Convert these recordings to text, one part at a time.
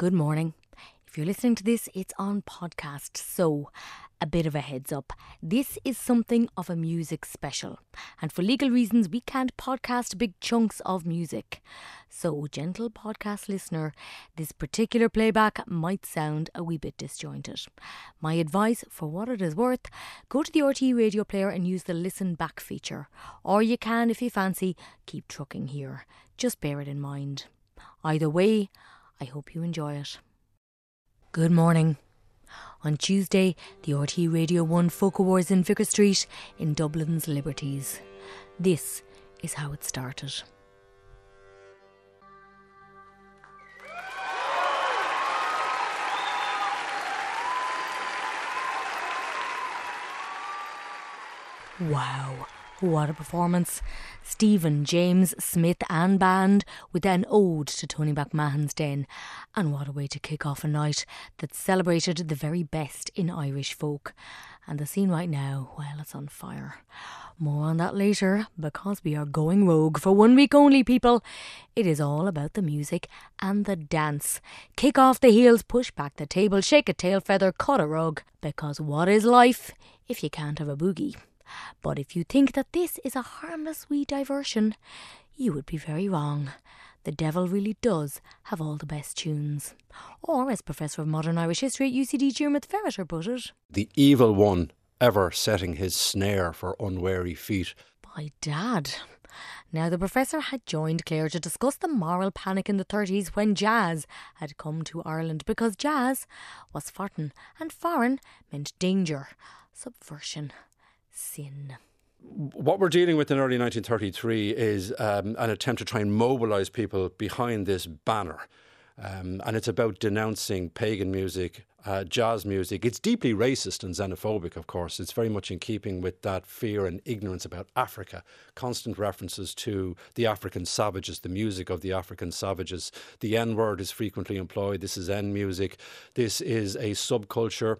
Good morning. If you're listening to this, it's on podcast. So, a bit of a heads up. This is something of a music special. And for legal reasons, we can't podcast big chunks of music. So, gentle podcast listener, this particular playback might sound a wee bit disjointed. My advice, for what it is worth, go to the RTE radio player and use the listen back feature. Or you can, if you fancy, keep trucking here. Just bear it in mind. Either way, I hope you enjoy it. Good morning. On Tuesday, the RTE Radio 1 Folk Awards in Vicar Street in Dublin's Liberties. This is how it started. Wow. What a performance. Stephen, James, Smith, and band with an ode to Tony McMahon's Den. And what a way to kick off a night that celebrated the very best in Irish folk. And the scene right now, well, it's on fire. More on that later, because we are going rogue for one week only, people. It is all about the music and the dance. Kick off the heels, push back the table, shake a tail feather, cut a rug. Because what is life if you can't have a boogie? But if you think that this is a harmless wee diversion, you would be very wrong. The devil really does have all the best tunes. Or, as Professor of Modern Irish History at UCD Diarmuid Ferriter put it, the evil one ever setting his snare for unwary feet. By Dad. Now, the professor had joined Claire to discuss the moral panic in the 30s when jazz had come to Ireland because jazz was foreign and foreign meant danger, subversion, sin. What we're dealing with in early 1933 is um, an attempt to try and mobilise people behind this banner. Um, and it's about denouncing pagan music, uh, jazz music. It's deeply racist and xenophobic, of course. It's very much in keeping with that fear and ignorance about Africa. Constant references to the African savages, the music of the African savages. The N word is frequently employed. This is N music. This is a subculture.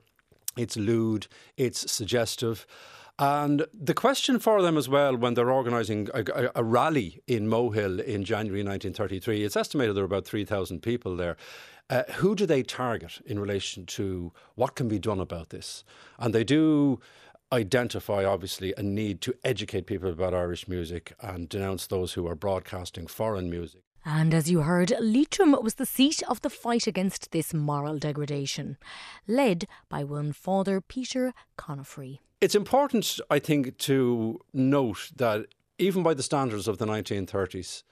It's lewd. It's suggestive. And the question for them as well, when they're organising a, a, rally in Mohill in January 1933, it's estimated there are about 3,000 people there. Uh, who do they target in relation to what can be done about this? And they do identify, obviously, a need to educate people about Irish music and denounce those who are broadcasting foreign music. And as you heard, Leitrim was the seat of the fight against this moral degradation, led by one Father Peter Conefrey. It's important, I think, to note that even by the standards of the 1930s,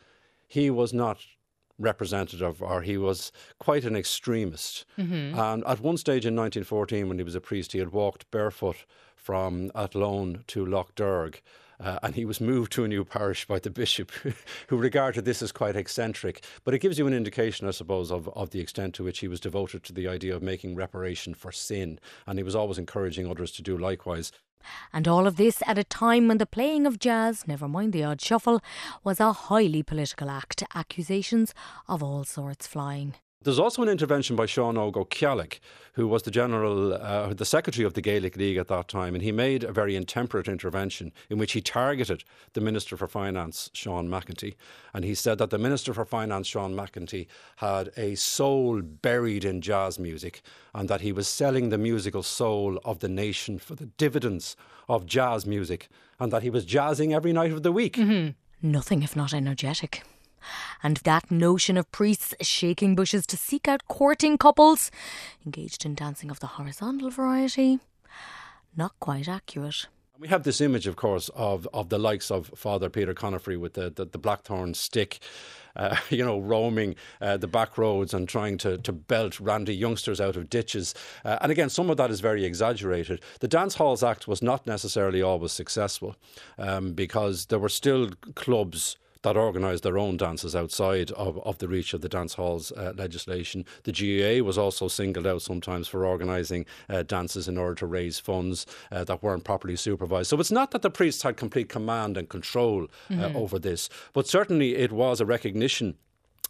he was not representative or he was quite an extremist. Mm-hmm. And at one stage in 1914, when he was a priest, he had walked barefoot from Athlone to Lough Derg uh, and he was moved to a new parish by the bishop, who regarded this as quite eccentric. But it gives you an indication, I suppose, of, of the extent to which he was devoted to the idea of making reparation for sin. And he was always encouraging others to do likewise. And all of this at a time when the playing of jazz, never mind the odd shuffle, was a highly political act, accusations of all sorts flying. There's also an intervention by Sean Óg Ó Ceallaigh, who was the general, uh, the secretary of the Gaelic League at that time, and he made a very intemperate intervention in which he targeted the Minister for Finance, Sean MacEntee, and he said that the Minister for Finance, Sean MacEntee, had a soul buried in jazz music, and that he was selling the musical soul of the nation for the dividends of jazz music, and that he was jazzing every night of the week. Mm-hmm. Nothing if not energetic. And that notion of priests shaking bushes to seek out courting couples engaged in dancing of the horizontal variety, not quite accurate. We have this image, of course, of, of the likes of Father Peter Conefrey with the, the, the blackthorn stick, uh, you know, roaming uh, the back roads and trying to, to belt randy youngsters out of ditches. Uh, and again, some of that is very exaggerated. The Dance Halls Act was not necessarily always successful um, because there were still clubs that organised their own dances outside of, of the reach of the dance halls uh, legislation. The GAA was also singled out sometimes for organising uh, dances in order to raise funds uh, that weren't properly supervised. So it's not that the priests had complete command and control uh, mm-hmm. over this, but certainly it was a recognition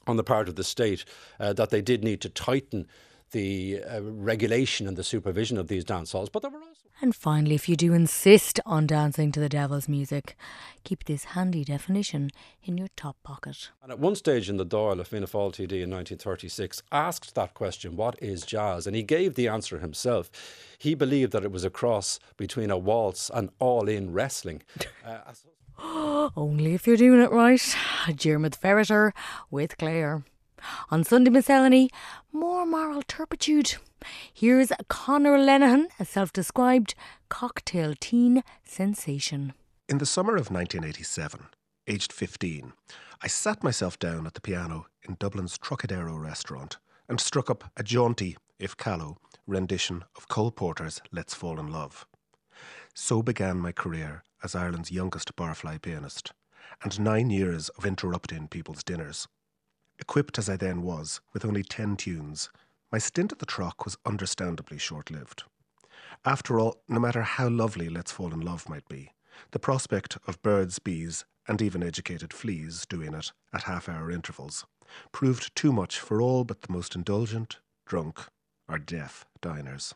on the part of the state uh, that they did need to tighten the uh, regulation and the supervision of these dance halls, but there were also. And finally, if you do insist on dancing to the devil's music, keep this handy definition in your top pocket. And at one stage in the Dáil of Fianna Fáil TD in 1936 asked that question, what is jazz? And he gave the answer himself. He believed that it was a cross between a waltz and all-in wrestling. uh, Only if you're doing it right. Dermot Ferriter with Claire. On Sunday Miscellany, more moral turpitude. Here's Conor Lenihan, a self described cocktail teen sensation. In the summer of 1987, aged 15, I sat myself down at the piano in Dublin's Trocadero restaurant and struck up a jaunty, if callow, rendition of Cole Porter's Let's Fall in Love. So began my career as Ireland's youngest barfly pianist, and nine years of interrupting people's dinners. Equipped as I then was, with only ten tunes, my stint at the Troc was understandably short lived. After all, no matter how lovely Let's Fall in Love might be, the prospect of birds, bees, and even educated fleas doing it at half hour intervals proved too much for all but the most indulgent, drunk, or deaf diners.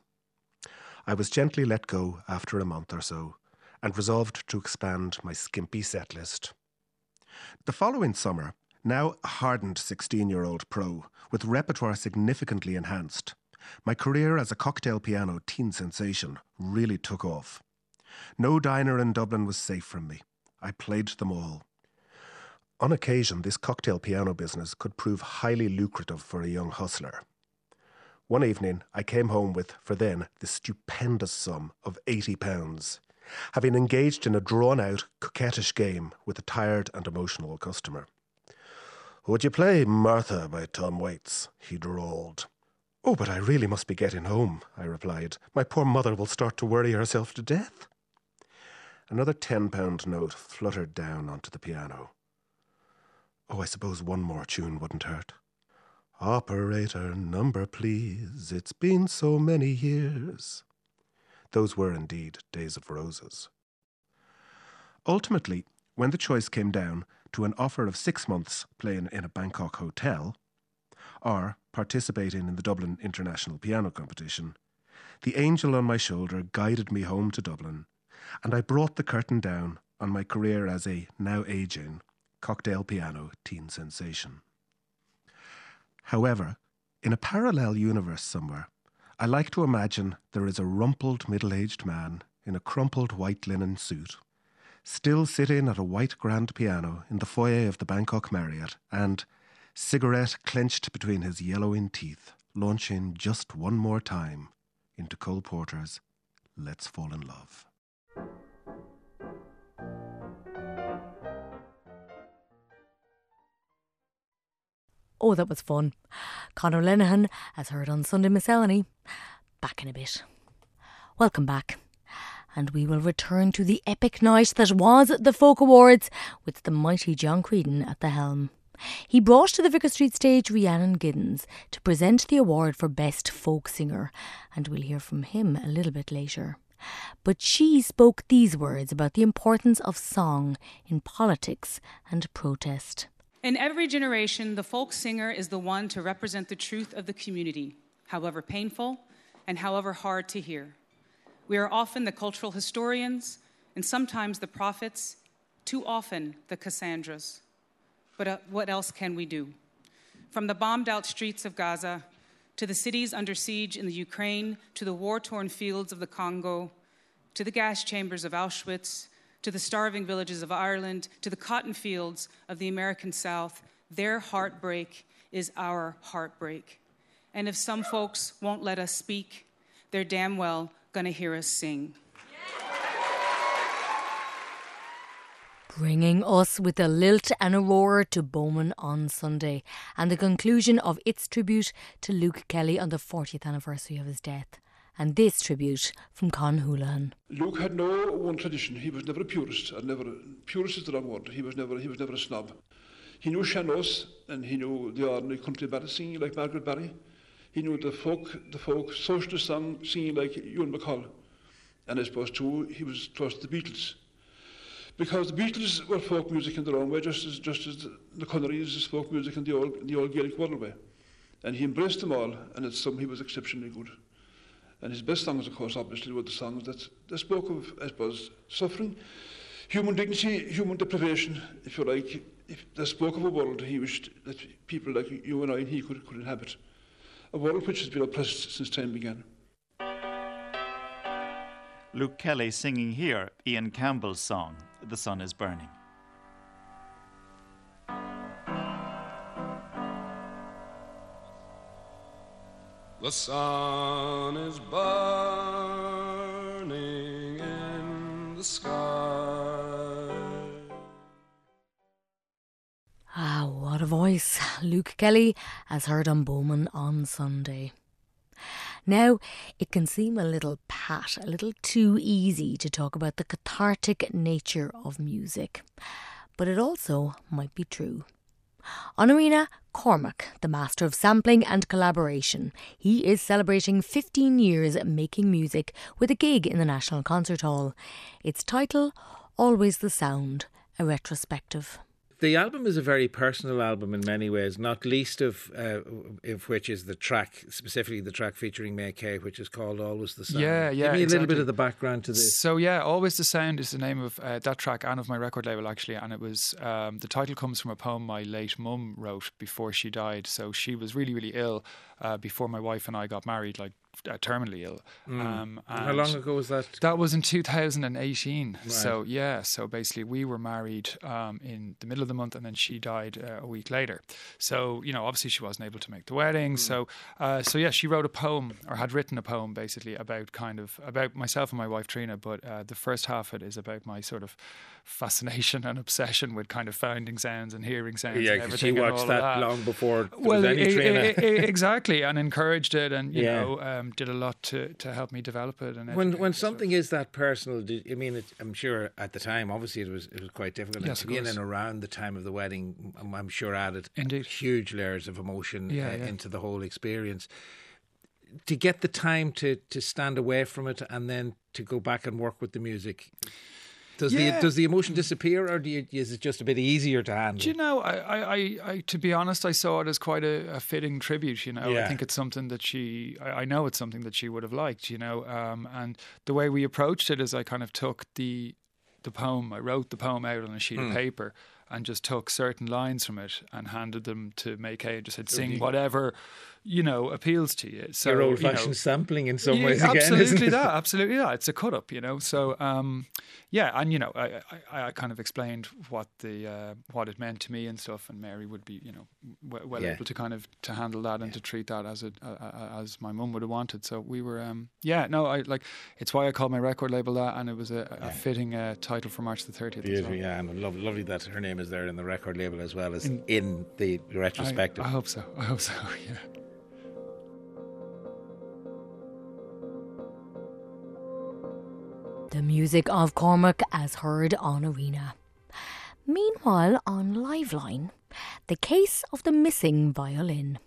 I was gently let go after a month or so and resolved to expand my skimpy set list. The following summer, now a hardened 16 year old pro, with repertoire significantly enhanced, my career as a cocktail piano teen sensation really took off. No diner in Dublin was safe from me. I played them all. On occasion, this cocktail piano business could prove highly lucrative for a young hustler. One evening, I came home with, for then, the stupendous sum of £80, having engaged in a drawn out, coquettish game with a tired and emotional customer. Would you play Martha by Tom Waits? he drawled. Oh, but I really must be getting home, I replied. My poor mother will start to worry herself to death. Another ten pound note fluttered down onto the piano. Oh, I suppose one more tune wouldn't hurt. Operator, number please, it's been so many years. Those were indeed days of roses. Ultimately, when the choice came down, to an offer of six months playing in a Bangkok hotel or participating in the Dublin International Piano Competition, the angel on my shoulder guided me home to Dublin, and I brought the curtain down on my career as a now aging cocktail piano teen sensation. However, in a parallel universe somewhere, I like to imagine there is a rumpled middle aged man in a crumpled white linen suit still sitting at a white grand piano in the foyer of the Bangkok Marriott, and, cigarette clenched between his yellowing teeth, launching just one more time into Cole Porter's Let's Fall in Love. Oh, that was fun. Conor Lenihan, as heard on Sunday Miscellany. Back in a bit. Welcome back and we will return to the epic night that was the Folk Awards with the mighty John Creedon at the helm. He brought to the Vicar Street stage Rhiannon Giddens to present the award for Best Folk Singer, and we'll hear from him a little bit later. But she spoke these words about the importance of song in politics and protest. In every generation, the folk singer is the one to represent the truth of the community, however painful and however hard to hear. We are often the cultural historians and sometimes the prophets, too often the Cassandras. But uh, what else can we do? From the bombed out streets of Gaza to the cities under siege in the Ukraine to the war torn fields of the Congo to the gas chambers of Auschwitz to the starving villages of Ireland to the cotton fields of the American South, their heartbreak is our heartbreak. And if some folks won't let us speak, they're damn well going to hear us sing. Bringing us with a lilt and a roar to Bowman on Sunday, and the conclusion of its tribute to Luke Kelly on the 40th anniversary of his death. And this tribute from Con Houlihan. Luke had no one tradition. He was never a purist. Or never purist is the wrong word. He was never he was never a snob. He knew sean-nós and he knew the ordinary country ballad singing like Margaret Barry. He knew the folk, the folk socialist song singing like Ewan MacColl. And I suppose too, he was close to the Beatles. Because the Beatles were folk music in their own way, just as, just as the Connerys is folk music in the old, in the old Gaelic world way. And he embraced them all, and in some he was exceptionally good. And his best songs, of course, obviously, were the songs that, that spoke of, I suppose, suffering, human dignity, human deprivation, if you like, if they spoke of a world he wished that people like you and I and he could, could inhabit. A world which has been oppressed since time began. Luke Kelly singing here Ian Campbell's song, The Sun is Burning. The sun is burning in the sky. Voice. Luke Kelly, as heard on Bowman on Sunday. Now, it can seem a little pat, a little too easy to talk about the cathartic nature of music, but it also might be true. On Arena Cormac, the master of sampling and collaboration. He is celebrating 15 years making music with a gig in the National Concert Hall. Its title, Always the Sound, a retrospective the album is a very personal album in many ways, not least of, uh, of which is the track, specifically the track featuring May Kay, which is called Always the Sound. Yeah, yeah. Give me exactly. a little bit of the background to this. So, yeah, Always the Sound is the name of uh, that track and of my record label, actually. And it was, um, the title comes from a poem my late mum wrote before she died. So, she was really, really ill uh, before my wife and I got married, like uh, terminally ill. Mm. Um, How long ago was that? That was in 2018. Right. So yeah, so basically we were married um, in the middle of the month, and then she died uh, a week later. So you know, obviously she wasn't able to make the wedding. Mm. So uh, so yeah, she wrote a poem or had written a poem basically about kind of about myself and my wife Trina. But uh, the first half of it is about my sort of fascination and obsession with kind of finding sounds and hearing sounds. Yeah, because she watched that, that, long before well, any it, it, exactly, and encouraged it, and you yeah. know, um, did a lot to, to help me develop it. And when when something is that personal, did, I mean, it, I'm sure at the time, obviously, it was it was quite difficult. Yes, and in and around the time of the wedding, I'm, I'm sure added Indeed. huge layers of emotion yeah, uh, yeah. into the whole experience. To get the time to to stand away from it and then to go back and work with the music. Does yeah. the does the emotion disappear, or do you, is it just a bit easier to handle? Do you know? I, I, I, to be honest, I saw it as quite a, a fitting tribute. You know, yeah. I think it's something that she. I, I, know it's something that she would have liked. You know, um, and the way we approached it is I kind of took the the poem. I wrote the poem out on a sheet Hmm. of paper and just took certain lines from it and handed them to May Kay and just said, "Sing whatever." You know, appeals to you. So Your old-fashioned you know, sampling in some yeah, ways absolutely again, isn't that, absolutely that. It's a cut up, you know. So um, yeah, and you know, I, I, I, kind of explained what the uh, what it meant to me and stuff, and Mary would be, you know, well, well Yeah. able to kind of to handle that and Yeah. to treat that as a uh, as my mum would have wanted. So we were, um, yeah, no, I like it's why I called my record label that, and it was a, a fitting uh, title for March the thirtieth. Beautiful, yeah, and love, lovely that her name is there in the record label as well as in, In- the retrospective. I, I hope so. I hope so. Yeah. The music of Cormac as heard on Arena. Meanwhile, on Liveline, the case of the missing violin.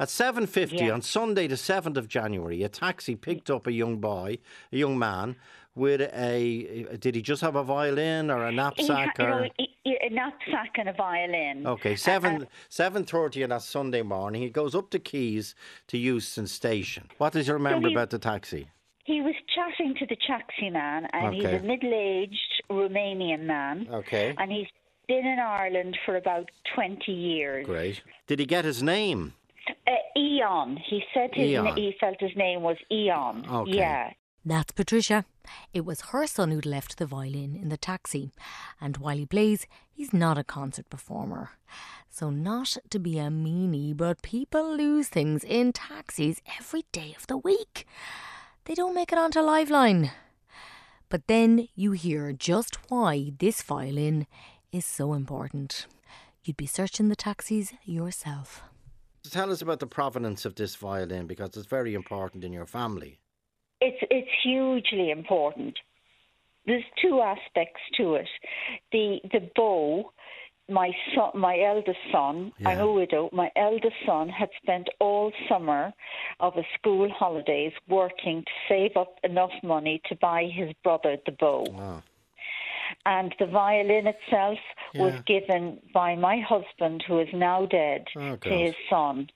At 7.50 Yeah. on Sunday the 7th of January, a taxi picked up a young boy, a young man, with a... Did he just have a violin or a knapsack? had, you or... know, he- he- a knapsack and a violin. Okay, Uh, seven uh, seven thirty on that Sunday morning. He goes up to Keys to Heuston Station. What does you remember he- about the taxi? He was chatting to the taxi man, and he's a middle-aged Romanian man, Okay, and he's been in Ireland for about 20 years. great. Did he get his name? Uh, Eon. He said his Eon. na- he felt his name was Eon. Okay. Yeah. That's Patricia. It was her son who'd left the violin in the taxi, and while he plays, he's not a concert performer. So, not to be a meanie, but people lose things in taxis every day of the week. They don't make it onto Liveline. But then you hear just why this violin is so important. You'd be searching the taxis yourself. Tell us about the provenance of this violin because it's very important in your family. It's it's hugely important. There's two aspects to it. The the bow, my son, my eldest son, I'm a widow. My eldest son had spent all summer of his school holidays working to save up enough money to buy his brother the bow. Wow. And the violin itself was given by my husband, who is now dead, Oh, to his son.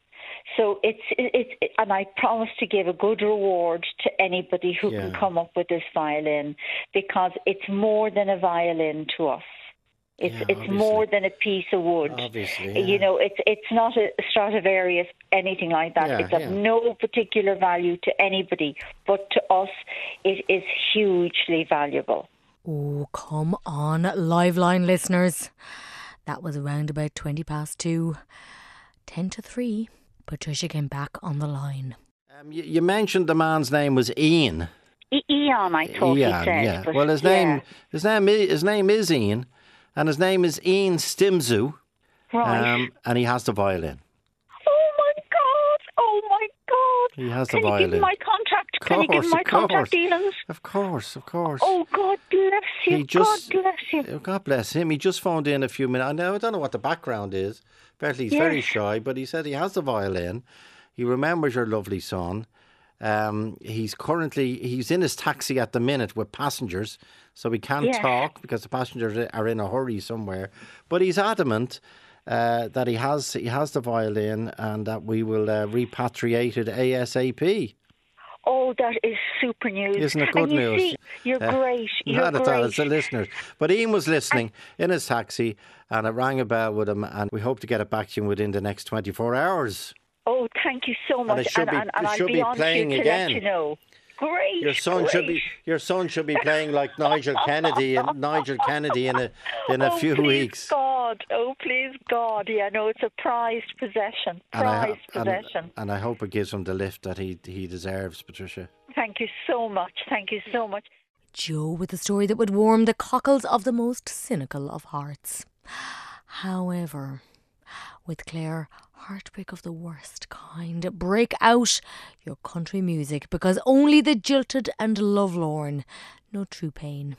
So it's it's it, and I promise to give a good reward to anybody who Yeah. can come up with this violin because it's more than a violin to us. It's Yeah, it's more than a piece of wood. Obviously, You know, it's it's not a Stradivarius, anything like that. Yeah, it's of no particular value to anybody, but to us, it is hugely valuable. Oh, come on, Liveline listeners. That was around about 20 past two. 10 to 3. Patricia came back on the line. Um, you, you mentioned the man's name was Ian. E- Eon, I thought Ian, he said. yeah. Well, his yeah. name, his name, his name is Ian, and his name is Ian Stimzu. Right. Um, and he has the violin. Oh my God! Oh my God! He has the Can you give violin. him my contact? Of Can you give him course, my of course. contact? Of course, of course. Oh, God bless you. He just- God bless you. Oh, God bless him. He just phoned in a few minutes. I know I don't know what the background is. Apparently, he's very shy, but he said he has the violin. He remembers your lovely son. Um, he's currently he's in his taxi at the minute with passengers, so he can't Yes. talk because the passengers are in a hurry somewhere. But he's adamant uh, that he has he has the violin and that we will uh, repatriate it ASAP. Oh, that is super news. Isn't it good you news? See, you're Uh, great. You're Not at all, it's the listeners. But Ian was listening in his taxi and it rang a bell with him, and we hope to get it back to him within the next 24 hours. Oh, thank you so much. it should be- and, it and I'll should be be on to playing you to again. let you know. Great. Your son should be your son should be playing like Nigel Kennedy and Nigel Kennedy in a in a oh, few please weeks. God. Oh, please God. Yeah, no, it's a prized possession. And I, Prized and, possession. and I hope it gives him the lift that he he deserves, Patricia. Thank you so much. Thank you so much. Joe with a story that would warm the cockles of the most cynical of hearts. However, with Claire, heartbreak of the worst kind. Break out your country music because only the jilted and lovelorn know true pain.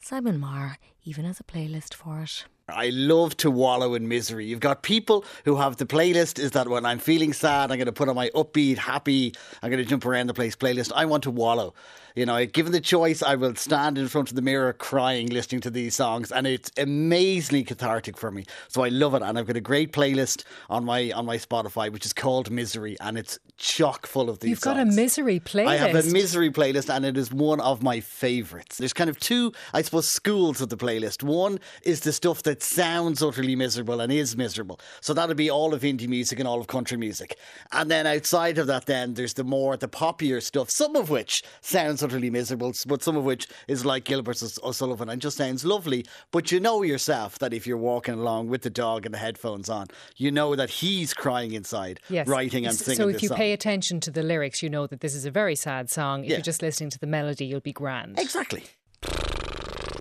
Simon Marr even has a playlist for it. I love to wallow in misery. You've got people who have the playlist is that when I'm feeling sad, I'm going to put on my upbeat, happy, I'm going to jump around the place playlist. I want to wallow. You know, given the choice, I will stand in front of the mirror crying, listening to these songs, and it's amazingly cathartic for me. So I love it, and I've got a great playlist on my on my Spotify, which is called Misery, and it's chock full of these. You've got a misery playlist. I have a misery playlist, and it is one of my favourites. There's kind of two, I suppose, schools of the playlist. One is the stuff that sounds utterly miserable and is miserable. So that'd be all of indie music and all of country music. And then outside of that, then there's the more the poppier stuff, some of which sounds utterly miserable, but some of which is like Gilbert O'S- O'Sullivan and just sounds lovely. But you know yourself that if you're walking along with the dog and the headphones on, you know that he's crying inside, Yes. writing and S- singing So if this you song. pay attention to the lyrics, you know that this is a very sad song. If Yeah. you're just listening to the melody, you'll be grand. Exactly.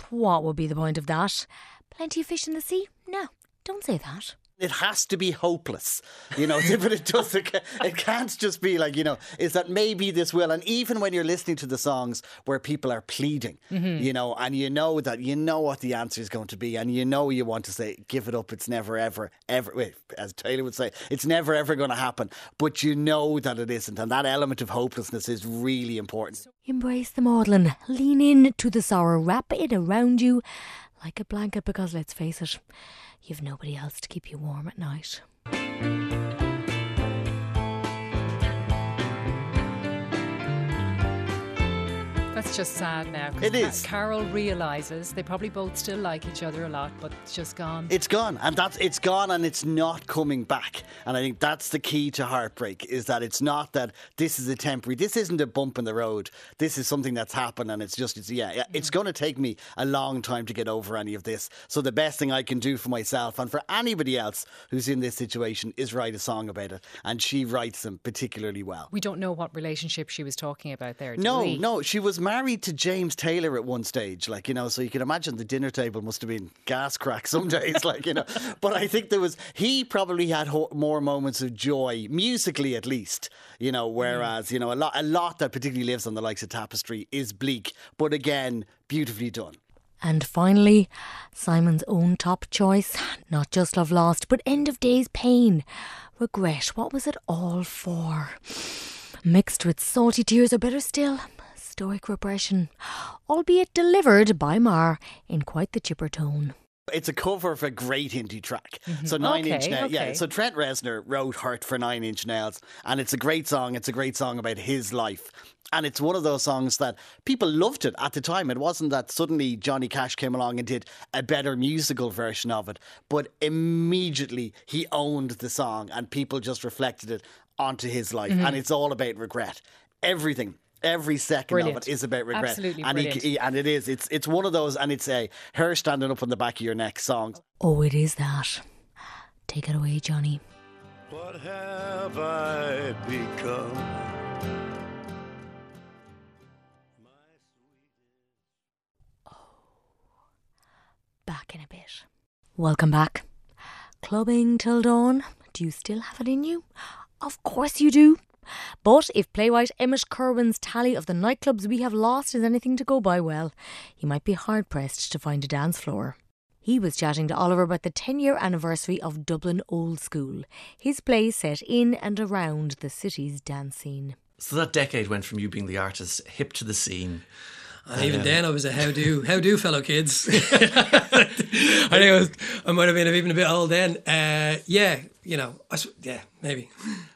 What would be the point of that? Plenty of fish in the sea? No, don't say that. It has to be hopeless, you know. but it does. It, it can't just be like you know. Is that maybe this will? And even when you're listening to the songs where people are pleading, Mhm. you know, and you know that you know what the answer is going to be, and you know you want to say, "Give it up. It's never ever ever." Wait, as Taylor would say, it's never ever going to happen. But you know that it isn't, and that element of hopelessness is really important. Embrace the maudlin. Lean in to the sorrow. Wrap it around you like a blanket because let's face it, you've nobody else to keep you warm at night. That's just sad now. It Ca- is. Carol realizes they probably both still like each other a lot, but it's just gone. It's gone, and that's it's gone, and it's not coming back. And I think that's the key to heartbreak: is that it's not that this is a temporary. This isn't a bump in the road. This is something that's happened, and it's just it's yeah. yeah it's going to take me a long time to get over any of this. So the best thing I can do for myself and for anybody else who's in this situation is write a song about it, and she writes them particularly well. we don't know what relationship she was talking about there. do No, we? no, she was married to James Taylor at one stage, like you know, so you can imagine the dinner table must have been gas crack some days, like you know. But I think there was he probably had ho- more moments of joy musically, at least, you know. Whereas you know a lot, a lot that particularly lives on the likes of Tapestry is bleak, but again, beautifully done. And finally, Simon's own top choice not just love lost, but end of days pain. Regret, what was it all for? Mixed with salty tears, or better still, stoic repression, albeit delivered by Mar in quite the chipper tone. It's a cover of a great indie track. Mhm. So Nine Inch Okay, Yeah. So Trent Reznor wrote "Hurt" for Nine Inch Nails, and it's a great song. It's a great song about his life. And it's one of those songs that people loved it at the time. It wasn't that suddenly Johnny Cash came along and did a better musical version of it, but immediately he owned the song and people just reflected it onto his life. Mhm. And it's all about regret. Everything. Every second Brilliant. of it is about regret, Absolutely and he, brilliant. he- and it is. It's it's one of those, and it's a her standing up on the back of your neck song. Oh, it is that. Take it away, Johnny. What have I become? Oh, back in a bit. Welcome back. Clubbing till dawn. Do you still have it in you? Of course you do. But if playwright Emmet Kirwan's tally of the nightclubs we have lost is anything to go by, well, he might be hard pressed to find a dance floor. He was chatting to Oliver about the 10 year anniversary of Dublin Old School, his play set in and around the city's dance scene. So that decade went from you being the artist, hip to the scene. And even um, then, I was a how do, how do, fellow kids. I think I, was, I might have been even a bit old then. Uh, yeah, you know, I, yeah, maybe.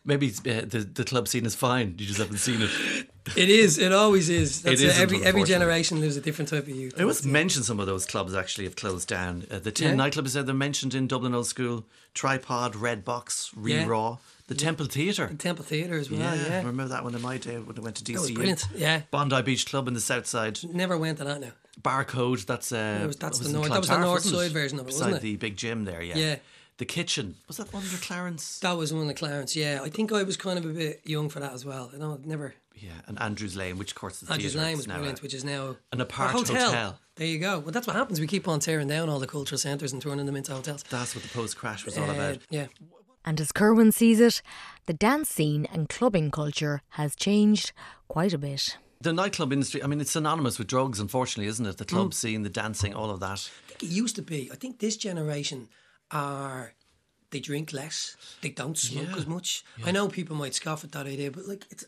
Maybe uh, the the club scene is fine. You just haven't seen it. It is. It always is. That's It it isn't, every every generation lives a different type of youth. It was mentioned some of those clubs actually have closed down. Uh, the ten Yeah. nightclubs that they're mentioned in Dublin Old School, Tripod, Red Box, Re Yeah. Raw, the Temple Theatre. The Temple Theatre as well. yeah, Yeah, I remember that one in my day when I went to DCU. That was brilliant, yeah. Bondi Beach Club in the south side. Never went to that now. Barcode. That's uh, was- that's that the in north- that was the north wasn't side version of it, wasn't it? the big gym there. Yeah. Yeah. The kitchen was that one under Clarence? That was one of Clarence. Yeah, I think I was kind of a bit young for that as well. I know I'd never. Yeah, and Andrews Lane, which of course is the Andrews theatre. Lane was brilliant, a- which is now an a apart hotel. hotel. There you go. Well, that's what happens. We keep on tearing down all the cultural centres and turning them into hotels. That's what the post crash was all Uh, about. Yeah. And as Kirwan sees it, the dance scene and clubbing culture has changed quite a bit. The nightclub industry, I mean, it's synonymous with drugs, unfortunately, isn't it? The club Mm. scene, the dancing, all of that. I think it used to be. I think this generation are they drink less, they don't smoke Yeah. as much. I know people might scoff at that idea, but like it's,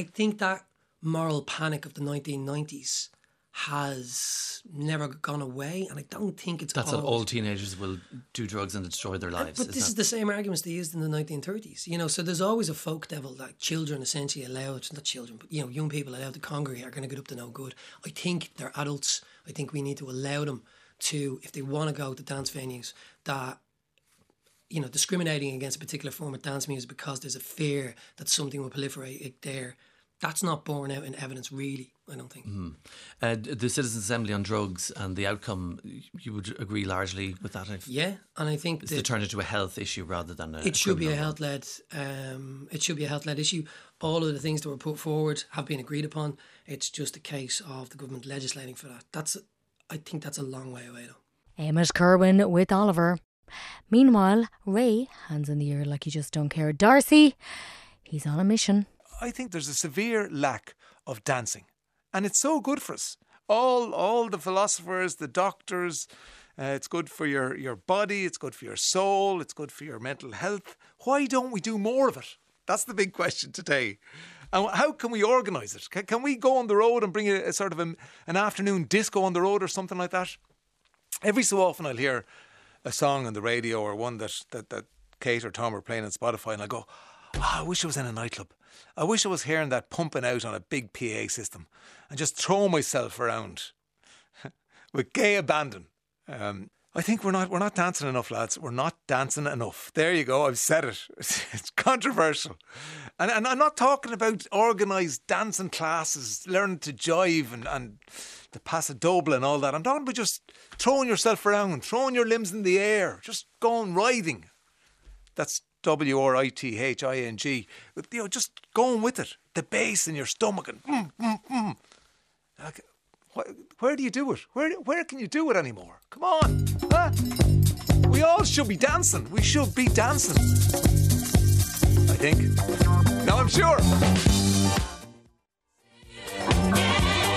I think that moral panic of the 1990s has never gone away, and I don't think it's That's what always- all teenagers will do drugs and destroy their uh, lives. But this is the same arguments they used in the 1930s. You know, so there's always a folk devil that children essentially allowed, not children, but you know, young people allowed to congregate are going to get up to no good. I think they're adults. I think we need to allow them to, if they want to go to dance venues, that you know, discriminating against a particular form of dance music because there's a fear that something will proliferate there. That's not borne out in evidence, really. I don't think. Mhm. Uh, the Citizens Assembly on drugs and the outcome, you would agree largely with that? If Yeah, and I think it's that- to turn into a health issue rather than a it should be a health led. Um, it should be a health led issue. All of the things that were put forward have been agreed upon. It's just a case of the government legislating for that. That's, I think, that's a long way away though. Emmet Kirwan with Oliver. Meanwhile, Ray, hands in the air like he just don't care. D'Arcy, he's on a mission. I think there's a severe lack of dancing, and it's so good for us. All, all the philosophers, the doctors. Uh, it's good for your, your body. It's good for your soul. It's good for your mental health. Why don't we do more of it? That's the big question today. And how can we organise it? Can, can we go on the road and bring a, a sort of a, an afternoon disco on the road or something like that? Every so often, I'll hear a song on the radio or one that that, that Kate or Tom are playing on Spotify, and I go, "Ah, I wish I was in a nightclub. I wish I was hearing that pumping out on a big PA system and just throwing myself around with gay abandon. Um, I think we're not we're not dancing enough, lads. We're not dancing enough. There you go. I've said it. It's controversial, and and I'm not talking about organised dancing classes, learning to jive and and the paso doble and all that. I'm talking about just throwing yourself around, throwing your limbs in the air, just going riding. That's W R I T H I N G. You know, just going with it. The bass in your stomach and mm, mm, mm. Like, wh- where do you do it? Where where can you do it anymore? Come on, huh? We all should be dancing. We should be dancing. I think. No, I'm sure.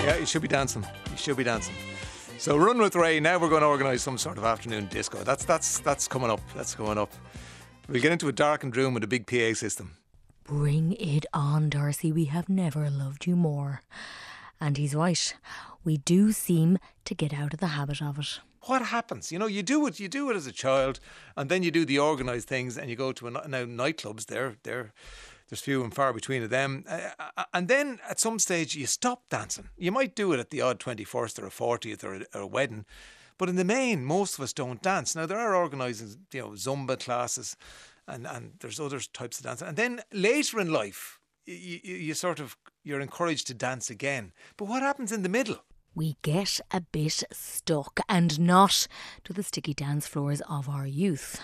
Yeah, you should be dancing. You should be dancing. So run with Ray. Now we're going to organise some sort of afternoon disco. That's that's that's coming up. That's coming up. We'll get into a darkened room with a big PA system. Bring it on, D'Arcy. We have never loved you more. And he's right. We do seem to get out of the habit of it. what happens? You know, you do it, you do it as a child, and then you do the organised things, and you go to a, now nightclubs. They're they're there's few and far between of them. Uh, and then at some stage you stop dancing. You might do it at the odd 21st or a 40th or a, or a wedding, but in the main, most of us don't dance. Now there are organising, you know, Zumba classes, and and there's other types of dance. And then later in life, you, you, you sort of you're encouraged to dance again. But what happens in the middle? we get a bit stuck and not to the sticky dance floors of our youth.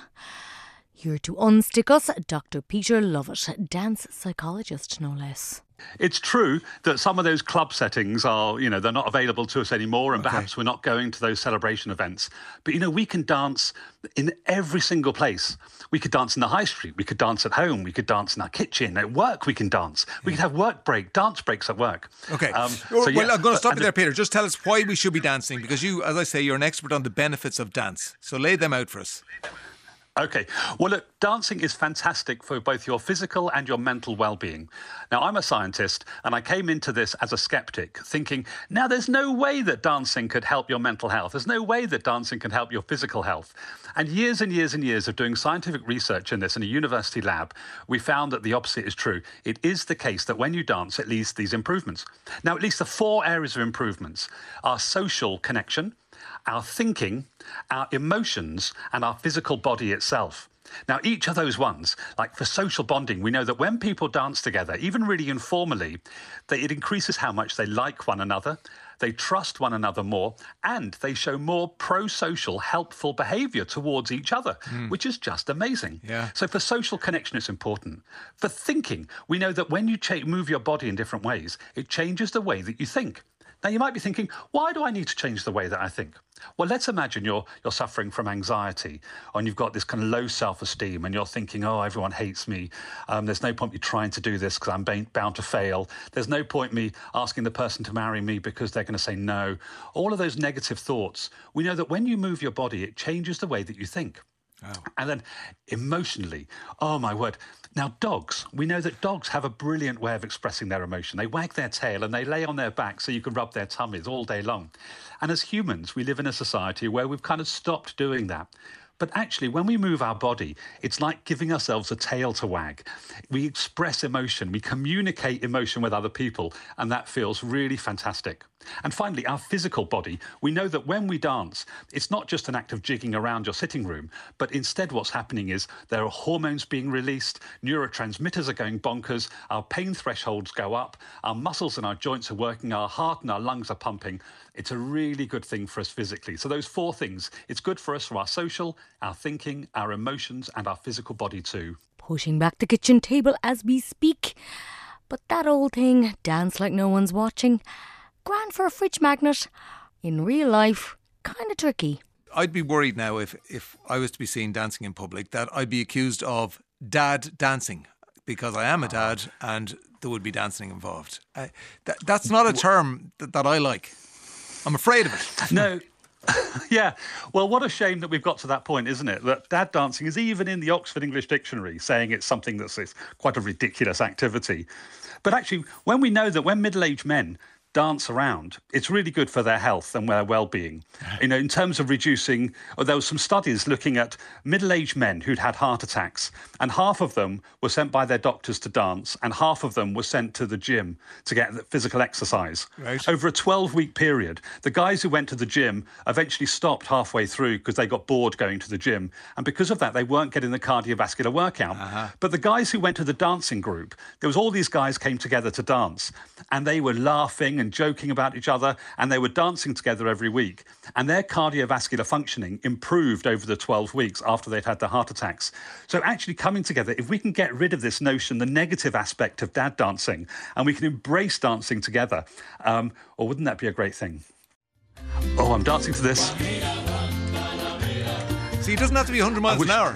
Here to unstick us, Dr. Peter Lovatt, dance psychologist, no less. It's true that some of those club settings are, you know, they're not available to us anymore, and okay. perhaps we're not going to those celebration events. But, you know, we can dance in every single place. We could dance in the high street, we could dance at home, we could dance in our kitchen, at work, we can dance. We could have work break, dance breaks at work. Okay. Um, so, well, yeah, I'm going to stop you there, Peter. Just tell us why we should be dancing, because you, as I say, you're an expert on the benefits of dance. So lay them out for us. Okay. Well, look, dancing is fantastic for both your physical and your mental well being. Now, I'm a scientist and I came into this as a skeptic, thinking, now there's no way that dancing could help your mental health. There's no way that dancing can help your physical health. And years and years and years of doing scientific research in this in a university lab, we found that the opposite is true. It is the case that when you dance, it leads to these improvements. Now, at least the four areas of improvements are social connection our thinking, our emotions, and our physical body itself. Now, each of those ones, like for social bonding, we know that when people dance together, even really informally, that it increases how much they like one another, they trust one another more, and they show more pro social, helpful behavior towards each other, mm. which is just amazing. Yeah. So, for social connection, it's important. For thinking, we know that when you cha- move your body in different ways, it changes the way that you think. Now, you might be thinking, why do I need to change the way that I think? Well, let's imagine you're, you're suffering from anxiety and you've got this kind of low self esteem and you're thinking, oh, everyone hates me. Um, there's no point me trying to do this because I'm bound to fail. There's no point me asking the person to marry me because they're going to say no. All of those negative thoughts, we know that when you move your body, it changes the way that you think. Oh. And then emotionally, oh my word. Now, dogs, we know that dogs have a brilliant way of expressing their emotion. They wag their tail and they lay on their back so you can rub their tummies all day long. And as humans, we live in a society where we've kind of stopped doing that. But actually, when we move our body, it's like giving ourselves a tail to wag. We express emotion, we communicate emotion with other people, and that feels really fantastic. And finally, our physical body. We know that when we dance, it's not just an act of jigging around your sitting room, but instead, what's happening is there are hormones being released, neurotransmitters are going bonkers, our pain thresholds go up, our muscles and our joints are working, our heart and our lungs are pumping. It's a really good thing for us physically. So, those four things it's good for us for our social, our thinking, our emotions, and our physical body too. Pushing back the kitchen table as we speak. But that old thing, dance like no one's watching, grand for a fridge magnet. In real life, kind of tricky. I'd be worried now if, if I was to be seen dancing in public that I'd be accused of dad dancing because I am a dad and there would be dancing involved. Uh, that, that's not a term that, that I like. I'm afraid of it. No. yeah. Well, what a shame that we've got to that point, isn't it? That dad dancing is even in the Oxford English Dictionary saying it's something that's quite a ridiculous activity. But actually, when we know that when middle aged men dance around. It's really good for their health and their well-being. You know, in terms of reducing, there were some studies looking at middle-aged men who'd had heart attacks, and half of them were sent by their doctors to dance, and half of them were sent to the gym to get physical exercise. Right. Over a 12-week period, the guys who went to the gym eventually stopped halfway through because they got bored going to the gym, and because of that, they weren't getting the cardiovascular workout. Uh-huh. But the guys who went to the dancing group, there was all these guys came together to dance, and they were laughing and joking about each other, and they were dancing together every week. And their cardiovascular functioning improved over the 12 weeks after they'd had the heart attacks. So, actually, coming together, if we can get rid of this notion, the negative aspect of dad dancing, and we can embrace dancing together, um, or wouldn't that be a great thing? Oh, I'm dancing to this. See, it doesn't have to be 100 miles wish... an hour.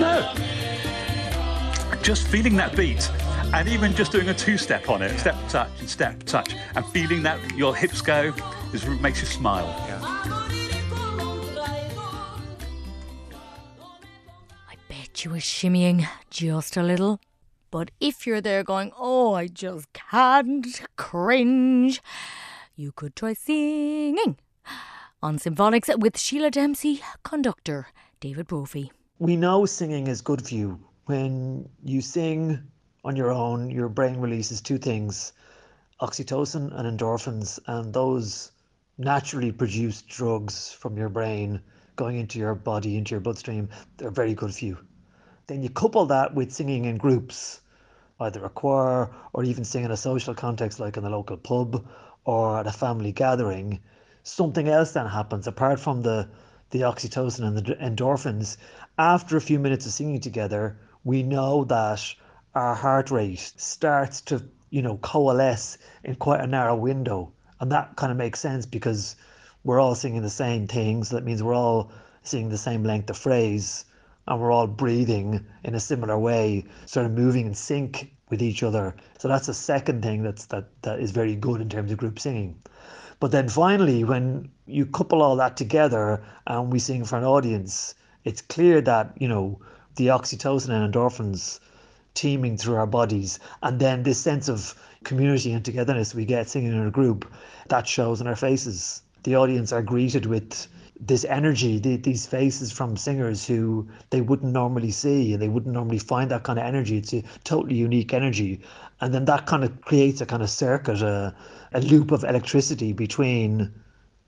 No. Just feeling that beat and even just doing a two-step on it, step touch and step touch, and feeling that your hips go is makes you smile. Yeah. I bet you were shimmying just a little. But if you're there going, oh, I just can't cringe, you could try singing On Symphonics with Sheila Dempsey, conductor David Brophy. We know singing is good for you. When you sing on your own, your brain releases two things oxytocin and endorphins, and those naturally produced drugs from your brain going into your body, into your bloodstream, they're very good for you. Then you couple that with singing in groups, either a choir or even sing in a social context like in a local pub or at a family gathering. Something else then happens apart from the the oxytocin and the endorphins. After a few minutes of singing together, we know that our heart rate starts to, you know, coalesce in quite a narrow window and that kind of makes sense because we're all singing the same things. That means we're all singing the same length of phrase and we're all breathing in a similar way, sort of moving in sync with each other. So that's the second thing that's that that is very good in terms of group singing. But then finally, when you couple all that together and we sing for an audience, it's clear that you know the oxytocin and endorphins teeming through our bodies, and then this sense of community and togetherness we get singing in a group, that shows in our faces. The audience are greeted with this energy, the, these faces from singers who they wouldn't normally see and they wouldn't normally find that kind of energy. It's a totally unique energy. And then that kind of creates a kind of circuit, a, a loop of electricity between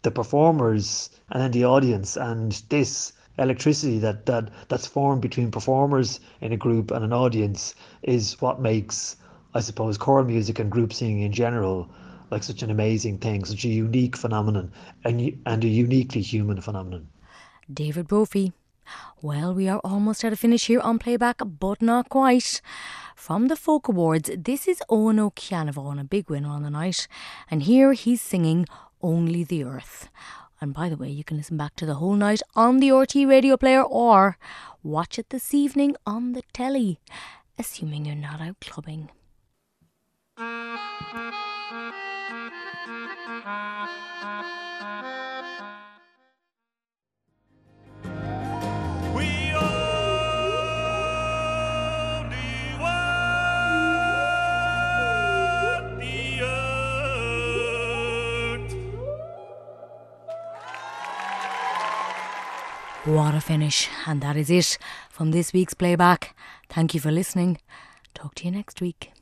the performers and then the audience. And this electricity that, that that's formed between performers in a group and an audience is what makes I suppose, choral music and group singing in general like such an amazing thing, such a unique phenomenon, and, and a uniquely human phenomenon. David Brophy. Well, we are almost at a finish here on playback, but not quite. From the Folk Awards, this is Eoghan Ó Ceannabháin, a big winner on the night, and here he's singing Only the Earth. And by the way, you can listen back to the whole night on the RTÉ radio player or watch it this evening on the telly, assuming you're not out clubbing. What a finish. And that is it from this week's playback. Thank you for listening. Talk to you next week.